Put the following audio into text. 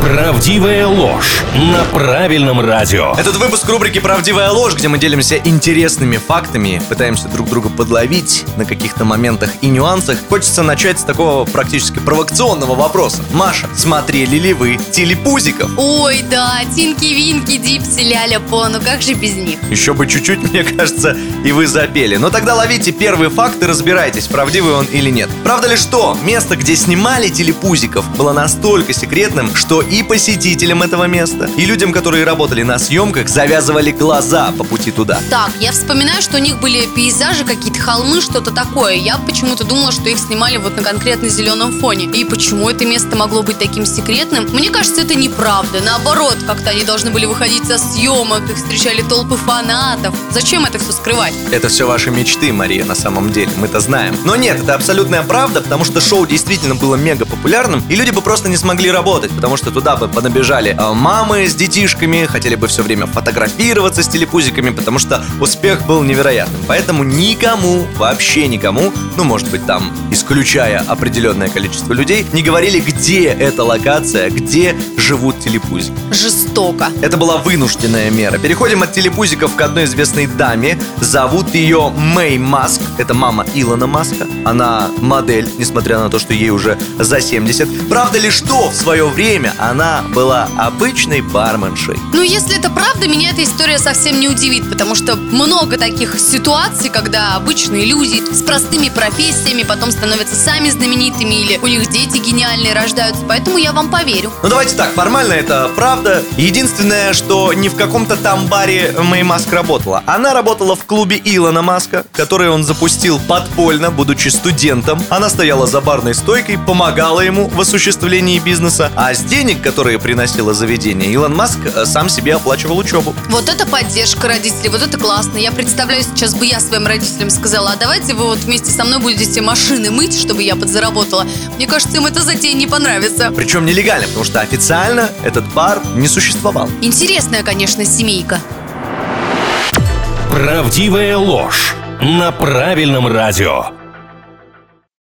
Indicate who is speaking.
Speaker 1: Правдивая ложь на правильном радио.
Speaker 2: Этот выпуск рубрики «Правдивая ложь», где мы делимся интересными фактами, пытаемся друг друга подловить на каких-то моментах и нюансах. Хочется начать с такого практически провокационного вопроса. Маша, смотрели ли вы телепузиков?
Speaker 3: Ой, да, Тинки-Винки, Дипси, Ляля По, ну как же без них?
Speaker 2: Еще бы чуть-чуть, мне кажется, и вы запели. Но тогда ловите первый факт и разбирайтесь, правдивый он или нет. Правда ли что, место, где снимали телепузиков, было настолько секретным, что и посетителям этого места, и людям, которые работали на съемках, завязывали глаза по пути туда.
Speaker 3: Так, я вспоминаю, что у них были пейзажи, какие-то холмы, что-то такое. Я почему-то думала, что их снимали вот на конкретно зеленом фоне. И почему это место могло быть таким секретным? Мне кажется, это неправда. Наоборот, как-то они должны были выходить со съемок, их встречали толпы фанатов. Зачем это все скрывать?
Speaker 2: Это все ваши мечты, Мария, на самом деле, мы-то знаем. Но нет, это абсолютная правда, потому что шоу действительно было мега популярным, и люди бы просто не смогли работать, потому что туда бы понабежали а, мамы с детишками, хотели бы все время фотографироваться с телепузиками, потому что успех был невероятным. Поэтому никому, вообще никому, ну, может быть, там, исключая определенное количество людей, не говорили, где эта локация, где живут телепузики.
Speaker 3: Жестоко.
Speaker 2: Это была вынужденная мера. Переходим от телепузиков к одной известной даме. Зовут ее Мэй Маск. Это мама Илона Маска. Она модель, несмотря на то, что ей уже за 70. Правда ли, что в свое время она была обычной барменшей?
Speaker 3: Ну, если это правда, меня эта история совсем не удивит, потому что много таких ситуаций, когда обычные люди с простыми профессиями потом становятся сами знаменитыми или у них дети гениальные рождаются, поэтому я вам поверю.
Speaker 2: Ну давайте так, формально это правда. Единственное, что не в каком-то там баре Мэй Маск работала. Она работала в клубе Илона Маска, который он запустил подпольно, будучи студентом. Она стояла за барной стойкой, помогала ему в осуществлении бизнеса, а с денег, которые приносило заведение, Илон Маск э, сам себе оплачивал учебу.
Speaker 3: Вот это поддержка родителей, вот это классно. Я представляю, сейчас бы я своим родителям сказала, а давайте вы вот вместе со мной будете машины мыть, чтобы я подзаработала. Мне кажется, им эта затея не понравится.
Speaker 2: Причем нелегально, потому что официально этот бар не существовал.
Speaker 3: Интересная, конечно, семейка.
Speaker 1: Правдивая ложь на правильном радио.